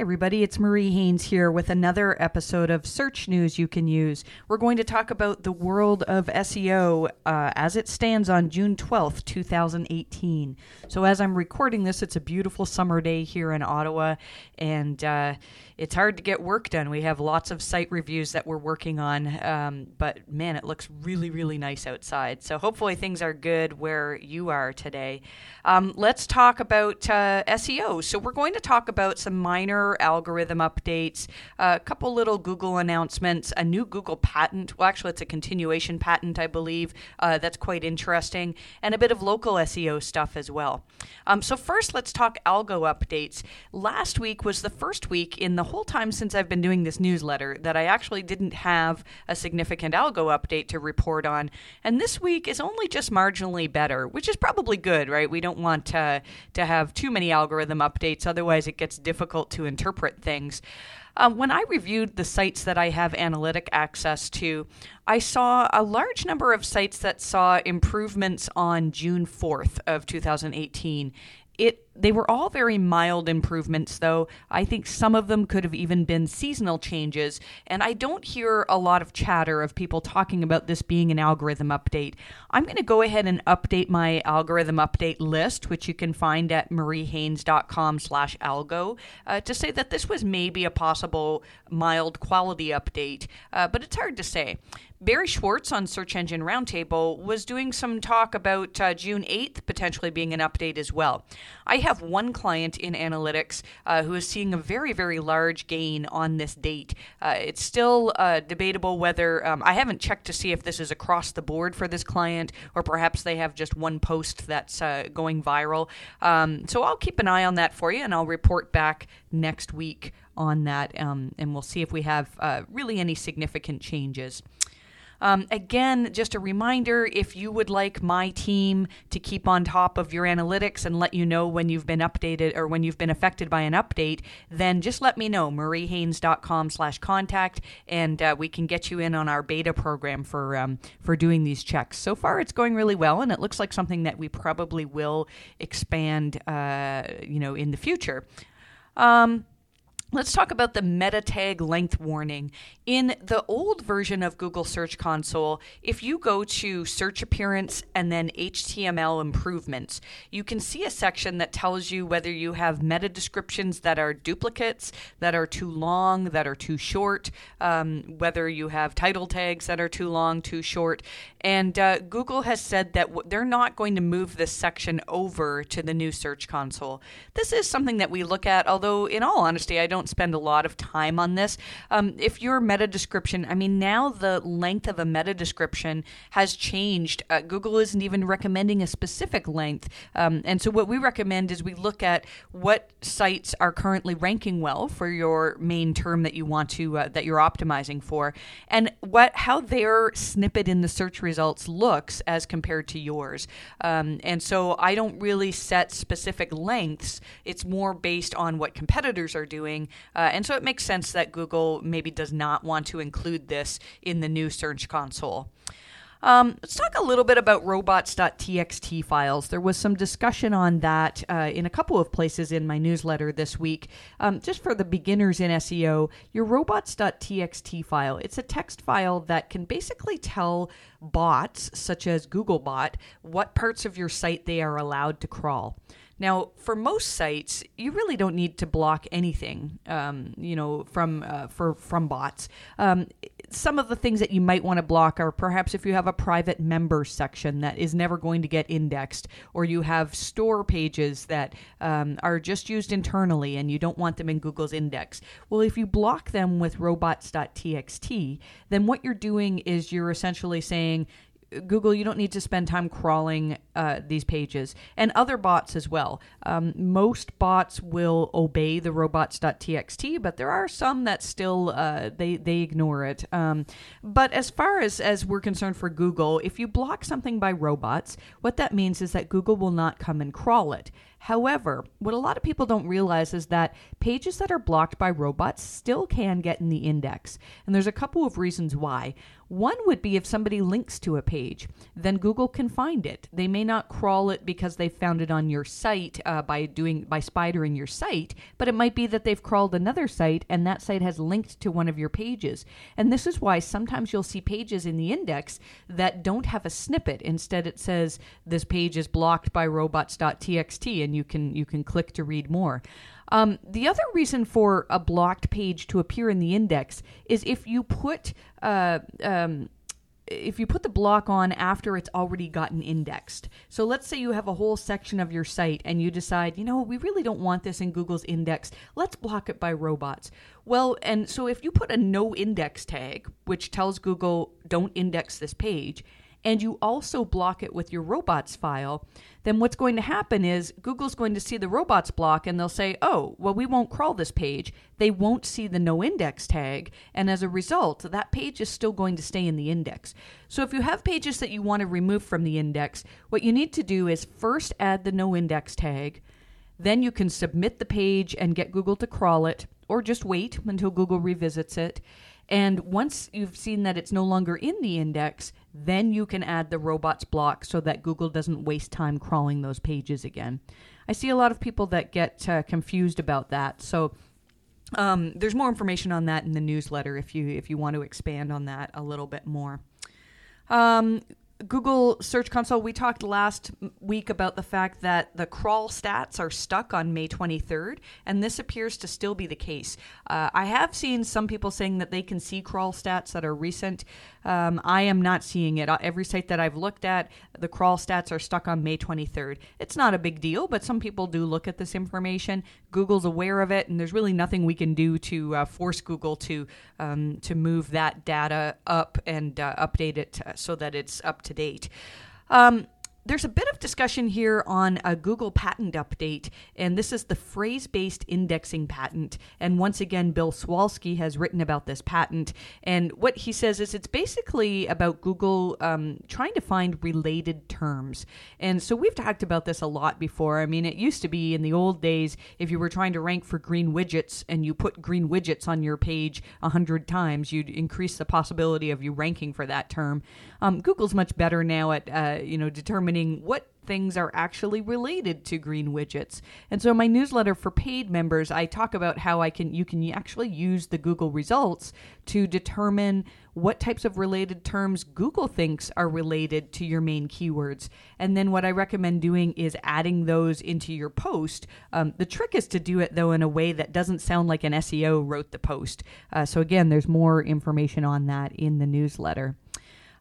everybody, it's Marie Haynes here with another episode of Search News You Can Use. We're going to talk about the world of SEO uh, as it stands on June 12th, 2018. So, as I'm recording this, it's a beautiful summer day here in Ottawa, and uh, it's hard to get work done. We have lots of site reviews that we're working on, um, but man, it looks really, really nice outside. So, hopefully, things are good where you are today. Um, let's talk about uh, SEO. So, we're going to talk about some minor algorithm updates, a couple little Google announcements, a new Google patent. Well, actually, it's a continuation patent, I believe. Uh, that's quite interesting, and a bit of local SEO stuff as well. Um, so, first, let's talk algo updates. Last week was the first week in the whole time since I've been doing this newsletter that I actually didn't have a significant algo update to report on. And this week is only just marginally better, which is probably good, right? We don't want to, to have too many algorithm updates, otherwise, it gets difficult to interpret things. Um, when I reviewed the sites that I have analytic access to, I saw a large number of sites that saw improvements on June 4th of 2018 it they were all very mild improvements though. I think some of them could have even been seasonal changes. And i don't hear a lot of chatter of people talking about this being an algorithm update. I'm going to go ahead and update my algorithm update list which you can find at mariehaynes.com slash algo uh, to say that this was maybe a possible mild quality update. Uh, but it's hard to say. Barry Schwartz on Search Engine Roundtable was doing some talk about uh, June 8th potentially being an update as well. I have one client in analytics uh, who is seeing a very, very large gain on this date. Uh, it's still uh, debatable whether um, I haven't checked to see if this is across the board for this client or perhaps they have just one post that's uh, going viral. Um, so I'll keep an eye on that for you and I'll report back next week on that um, and we'll see if we have uh, really any significant changes. Um, again, just a reminder if you would like my team to keep on top of your analytics and let you know when you've been updated or when you've been affected by an update, then just let me know, mariehaynes.com slash contact, and uh, we can get you in on our beta program for, um, for doing these checks. So far, it's going really well, and it looks like something that we probably will expand, uh, you know, in the future. Um, Let's talk about the meta tag length warning. In the old version of Google Search Console, if you go to search appearance and then HTML improvements, you can see a section that tells you whether you have meta descriptions that are duplicates, that are too long, that are too short, um, whether you have title tags that are too long, too short. And uh, Google has said that w- they're not going to move this section over to the new Search Console. This is something that we look at, although, in all honesty, I don't don't spend a lot of time on this. Um, if your meta description, I mean, now the length of a meta description has changed. Uh, Google isn't even recommending a specific length. Um, and so, what we recommend is we look at what sites are currently ranking well for your main term that you want to, uh, that you're optimizing for, and what how their snippet in the search results looks as compared to yours. Um, and so, I don't really set specific lengths, it's more based on what competitors are doing uh, and so it makes sense that Google maybe does not want to include this in the new Search Console. Um, let's talk a little bit about robots.txt files. There was some discussion on that uh, in a couple of places in my newsletter this week. Um, just for the beginners in SEO, your robots.txt file, it's a text file that can basically tell bots, such as Googlebot, what parts of your site they are allowed to crawl. Now, for most sites, you really don't need to block anything, um, you know, from uh, for from bots. Um, some of the things that you might want to block are perhaps if you have a private member section that is never going to get indexed, or you have store pages that um, are just used internally and you don't want them in Google's index. Well, if you block them with robots.txt, then what you're doing is you're essentially saying, Google, you don't need to spend time crawling uh, these pages, and other bots as well. Um, most bots will obey the robots.txt, but there are some that still uh, they they ignore it. Um, but as far as as we're concerned for Google, if you block something by robots, what that means is that Google will not come and crawl it. However, what a lot of people don't realize is that pages that are blocked by robots still can get in the index. And there's a couple of reasons why. One would be if somebody links to a page, then Google can find it. They may not crawl it because they found it on your site uh, by doing by spidering your site, but it might be that they've crawled another site and that site has linked to one of your pages. And this is why sometimes you'll see pages in the index that don't have a snippet. Instead, it says this page is blocked by robots.txt, and you can you can click to read more. Um, the other reason for a blocked page to appear in the index is if you put uh, um, if you put the block on after it's already gotten indexed. So let's say you have a whole section of your site and you decide, you know, we really don't want this in Google's index. Let's block it by robots. Well, and so if you put a no index tag, which tells Google don't index this page, and you also block it with your robots file, then what's going to happen is Google's going to see the robots block and they'll say, oh, well, we won't crawl this page. They won't see the no index tag. And as a result, that page is still going to stay in the index. So if you have pages that you want to remove from the index, what you need to do is first add the no index tag. Then you can submit the page and get Google to crawl it, or just wait until Google revisits it. And once you've seen that it's no longer in the index, then you can add the robots block so that Google doesn't waste time crawling those pages again. I see a lot of people that get uh, confused about that. So um, there's more information on that in the newsletter if you if you want to expand on that a little bit more. Um, Google Search Console, we talked last week about the fact that the crawl stats are stuck on May 23rd, and this appears to still be the case. Uh, I have seen some people saying that they can see crawl stats that are recent. Um, I am not seeing it. Uh, every site that I've looked at, the crawl stats are stuck on May 23rd. It's not a big deal, but some people do look at this information. Google's aware of it, and there's really nothing we can do to uh, force Google to um, to move that data up and uh, update it uh, so that it's up to date. Um, there's a bit of discussion here on a Google patent update, and this is the phrase based indexing patent. And once again, Bill Slawski has written about this patent. And what he says is it's basically about Google um, trying to find related terms. And so we've talked about this a lot before. I mean, it used to be in the old days, if you were trying to rank for green widgets and you put green widgets on your page a hundred times, you'd increase the possibility of you ranking for that term. Um, Google's much better now at, uh, you know, determining what things are actually related to green widgets. And so in my newsletter for paid members, I talk about how I can you can actually use the Google results to determine what types of related terms Google thinks are related to your main keywords. And then what I recommend doing is adding those into your post. Um, the trick is to do it though in a way that doesn't sound like an SEO wrote the post. Uh, so again, there's more information on that in the newsletter.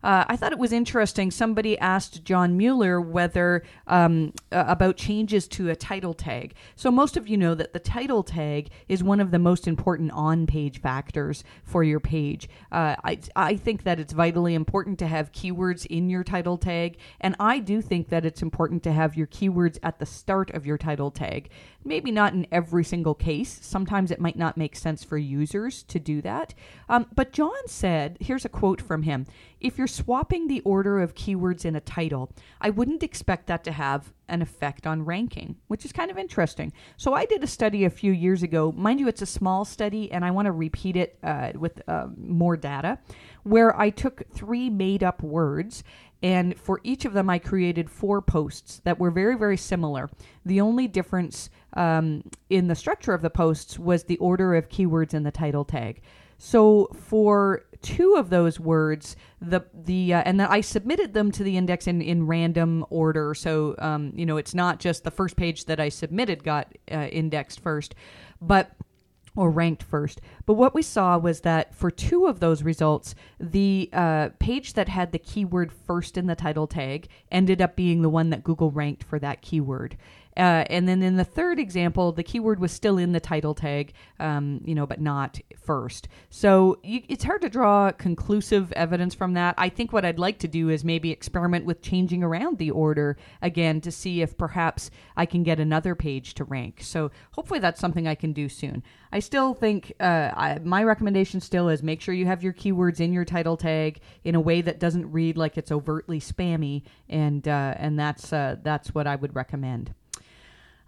Uh, I thought it was interesting. Somebody asked John Mueller whether um, uh, about changes to a title tag. So most of you know that the title tag is one of the most important on-page factors for your page. Uh, I, I think that it's vitally important to have keywords in your title tag, and I do think that it's important to have your keywords at the start of your title tag. Maybe not in every single case. Sometimes it might not make sense for users to do that. Um, but John said, here's a quote from him if you're swapping the order of keywords in a title, I wouldn't expect that to have an effect on ranking, which is kind of interesting. So I did a study a few years ago. Mind you, it's a small study, and I want to repeat it uh, with uh, more data, where I took three made up words. And for each of them, I created four posts that were very, very similar. The only difference um, in the structure of the posts was the order of keywords in the title tag. So for two of those words, the the uh, and the, I submitted them to the index in in random order. So um, you know, it's not just the first page that I submitted got uh, indexed first, but or ranked first. But what we saw was that for two of those results, the uh, page that had the keyword first in the title tag ended up being the one that Google ranked for that keyword. Uh, and then in the third example, the keyword was still in the title tag, um, you know, but not first. So you, it's hard to draw conclusive evidence from that. I think what I'd like to do is maybe experiment with changing around the order again to see if perhaps I can get another page to rank. So hopefully that's something I can do soon. I still think uh, I, my recommendation still is make sure you have your keywords in your title tag in a way that doesn't read like it's overtly spammy, and uh, and that's uh, that's what I would recommend.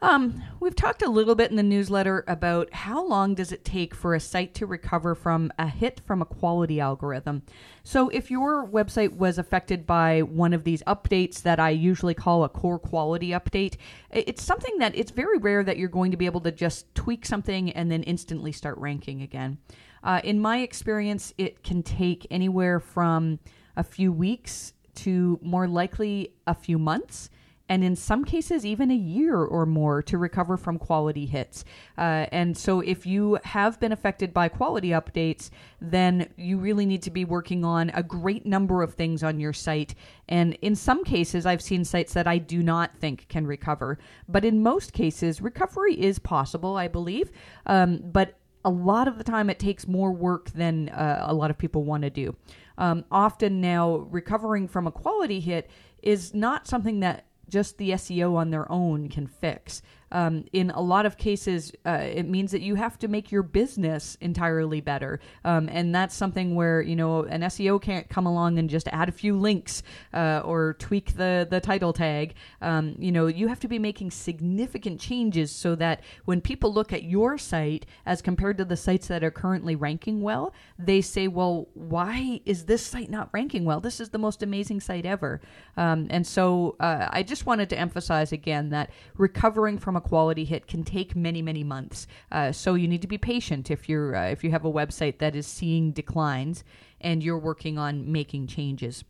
Um, we've talked a little bit in the newsletter about how long does it take for a site to recover from a hit from a quality algorithm. So if your website was affected by one of these updates that I usually call a core quality update, it's something that it's very rare that you're going to be able to just tweak something and then instantly start ranking again. Uh, in my experience, it can take anywhere from a few weeks to more likely a few months and in some cases, even a year or more to recover from quality hits. Uh, and so, if you have been affected by quality updates, then you really need to be working on a great number of things on your site. And in some cases, I've seen sites that I do not think can recover. But in most cases, recovery is possible, I believe. Um, but a lot of the time, it takes more work than uh, a lot of people want to do. Um, often now, recovering from a quality hit is not something that just the SEO on their own can fix um, in a lot of cases, uh, it means that you have to make your business entirely better. Um, and that's something where, you know, an SEO can't come along and just add a few links uh, or tweak the, the title tag. Um, you know, you have to be making significant changes so that when people look at your site as compared to the sites that are currently ranking well, they say, well, why is this site not ranking well? This is the most amazing site ever. Um, and so uh, I just wanted to emphasize again that recovering from a quality hit can take many, many months. Uh, so you need to be patient if you're uh, if you have a website that is seeing declines and you're working on making changes.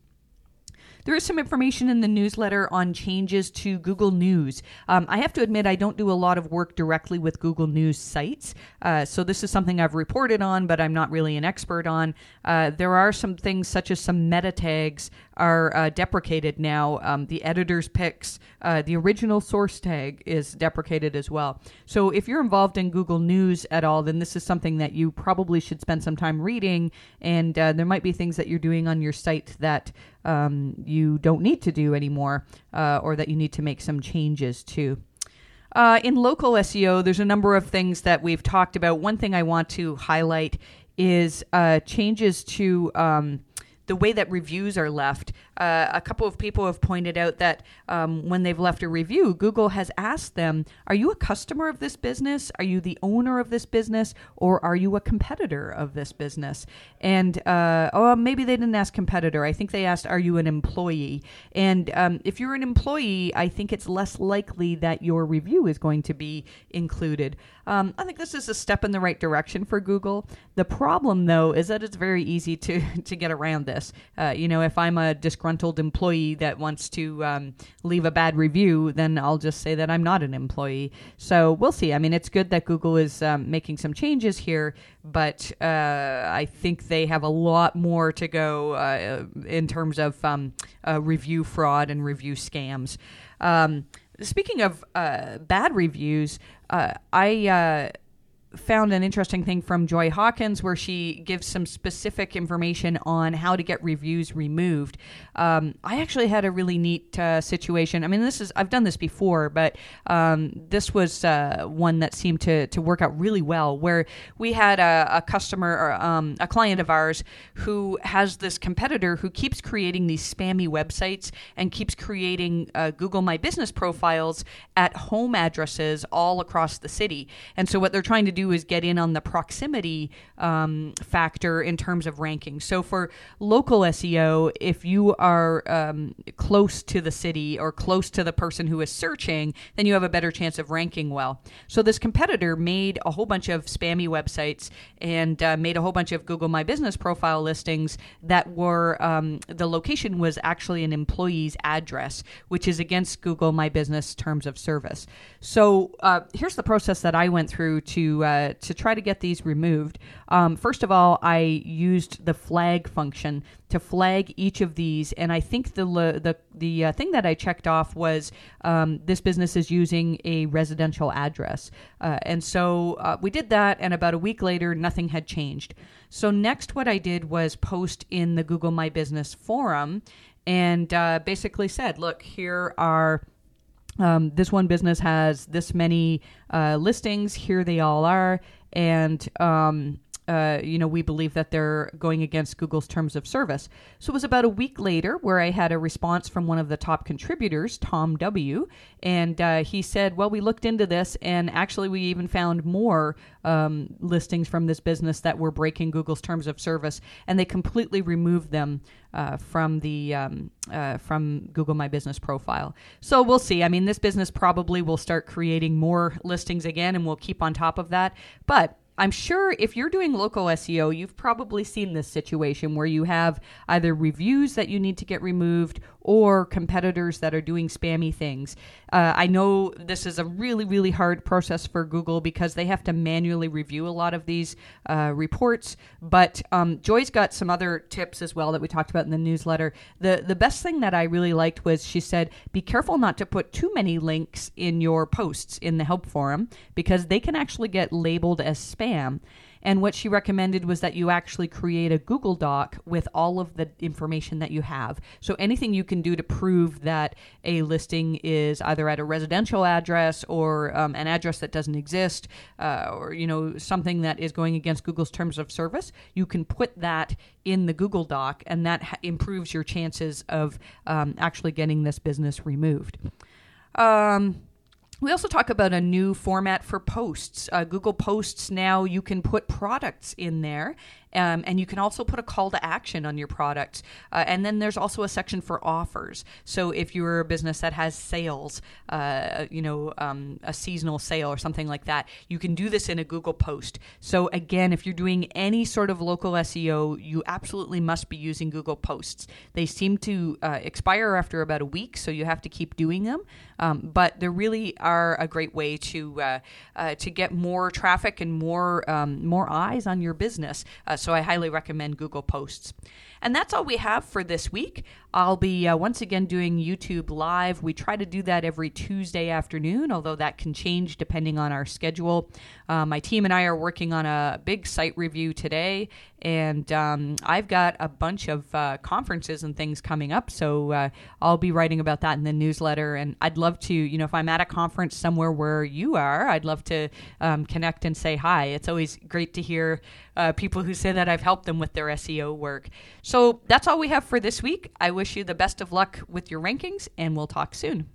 There is some information in the newsletter on changes to Google News. Um, I have to admit, I don't do a lot of work directly with Google News sites. Uh, so this is something I've reported on, but I'm not really an expert on. Uh, there are some things, such as some meta tags, are uh, deprecated now. Um, the editor's picks, uh, the original source tag is deprecated as well. So if you're involved in Google News at all, then this is something that you probably should spend some time reading. And uh, there might be things that you're doing on your site that um, you don't need to do anymore, uh, or that you need to make some changes to. Uh, in local SEO, there's a number of things that we've talked about. One thing I want to highlight is uh, changes to um, the way that reviews are left. Uh, a couple of people have pointed out that um, when they've left a review, Google has asked them, Are you a customer of this business? Are you the owner of this business? Or are you a competitor of this business? And, uh, oh, maybe they didn't ask competitor. I think they asked, Are you an employee? And um, if you're an employee, I think it's less likely that your review is going to be included. Um, I think this is a step in the right direction for Google. The problem, though, is that it's very easy to, to get around this. Uh, you know, if I'm a disgruntled employee that wants to um, leave a bad review, then I'll just say that I'm not an employee. So we'll see. I mean, it's good that Google is um, making some changes here, but uh, I think they have a lot more to go uh, in terms of um, uh, review fraud and review scams. Um, speaking of uh, bad reviews, uh, I found an interesting thing from Joy Hawkins where she gives some specific information on how to get reviews removed. Um, I actually had a really neat uh, situation. I mean, this is I've done this before, but um, this was uh, one that seemed to to work out really well. Where we had a, a customer or um, a client of ours who has this competitor who keeps creating these spammy websites and keeps creating uh, Google My Business profiles at home addresses all across the city. And so what they're trying to do do is get in on the proximity um, factor in terms of ranking. So for local SEO, if you are um, close to the city or close to the person who is searching, then you have a better chance of ranking well. So this competitor made a whole bunch of spammy websites and uh, made a whole bunch of Google My Business profile listings that were um, the location was actually an employee's address, which is against Google My Business terms of service. So uh, here's the process that I went through to uh, uh, to try to get these removed, um, first of all, I used the flag function to flag each of these, and I think the the the uh, thing that I checked off was um, this business is using a residential address, uh, and so uh, we did that. And about a week later, nothing had changed. So next, what I did was post in the Google My Business forum, and uh, basically said, "Look, here are." Um, this one business has this many uh, listings. Here they all are, and um, uh, you know, we believe that they're going against Google's terms of service. So it was about a week later where I had a response from one of the top contributors, Tom W. And uh, he said, Well, we looked into this, and actually, we even found more um, listings from this business that were breaking Google's terms of service, and they completely removed them uh, from the um, uh, from Google My Business profile. So we'll see. I mean, this business probably will start creating more listings again, and we'll keep on top of that. But I'm sure if you're doing local SEO, you've probably seen this situation where you have either reviews that you need to get removed or competitors that are doing spammy things. Uh, I know this is a really, really hard process for Google because they have to manually review a lot of these uh, reports. But um, Joy's got some other tips as well that we talked about in the newsletter. The the best thing that I really liked was she said, "Be careful not to put too many links in your posts in the help forum because they can actually get labeled as spam." And what she recommended was that you actually create a Google Doc with all of the information that you have. So anything you can do to prove that a listing is either at a residential address or um, an address that doesn't exist, uh, or you know something that is going against Google's terms of service, you can put that in the Google Doc, and that ha- improves your chances of um, actually getting this business removed. Um, we also talk about a new format for posts. Uh, Google Posts now you can put products in there um, and you can also put a call to action on your product. Uh, and then there's also a section for offers. So if you're a business that has sales, uh, you know, um, a seasonal sale or something like that, you can do this in a Google post. So again, if you're doing any sort of local SEO, you absolutely must be using Google Posts. They seem to uh, expire after about a week, so you have to keep doing them. Um, but they really are a great way to uh, uh, to get more traffic and more um, more eyes on your business. So I highly recommend Google Posts. And that's all we have for this week. I'll be uh, once again doing YouTube Live. We try to do that every Tuesday afternoon, although that can change depending on our schedule. Uh, my team and I are working on a big site review today, and um, I've got a bunch of uh, conferences and things coming up, so uh, I'll be writing about that in the newsletter. And I'd love to, you know, if I'm at a conference somewhere where you are, I'd love to um, connect and say hi. It's always great to hear uh, people who say that I've helped them with their SEO work. So that's all we have for this week. I wish you the best of luck with your rankings, and we'll talk soon.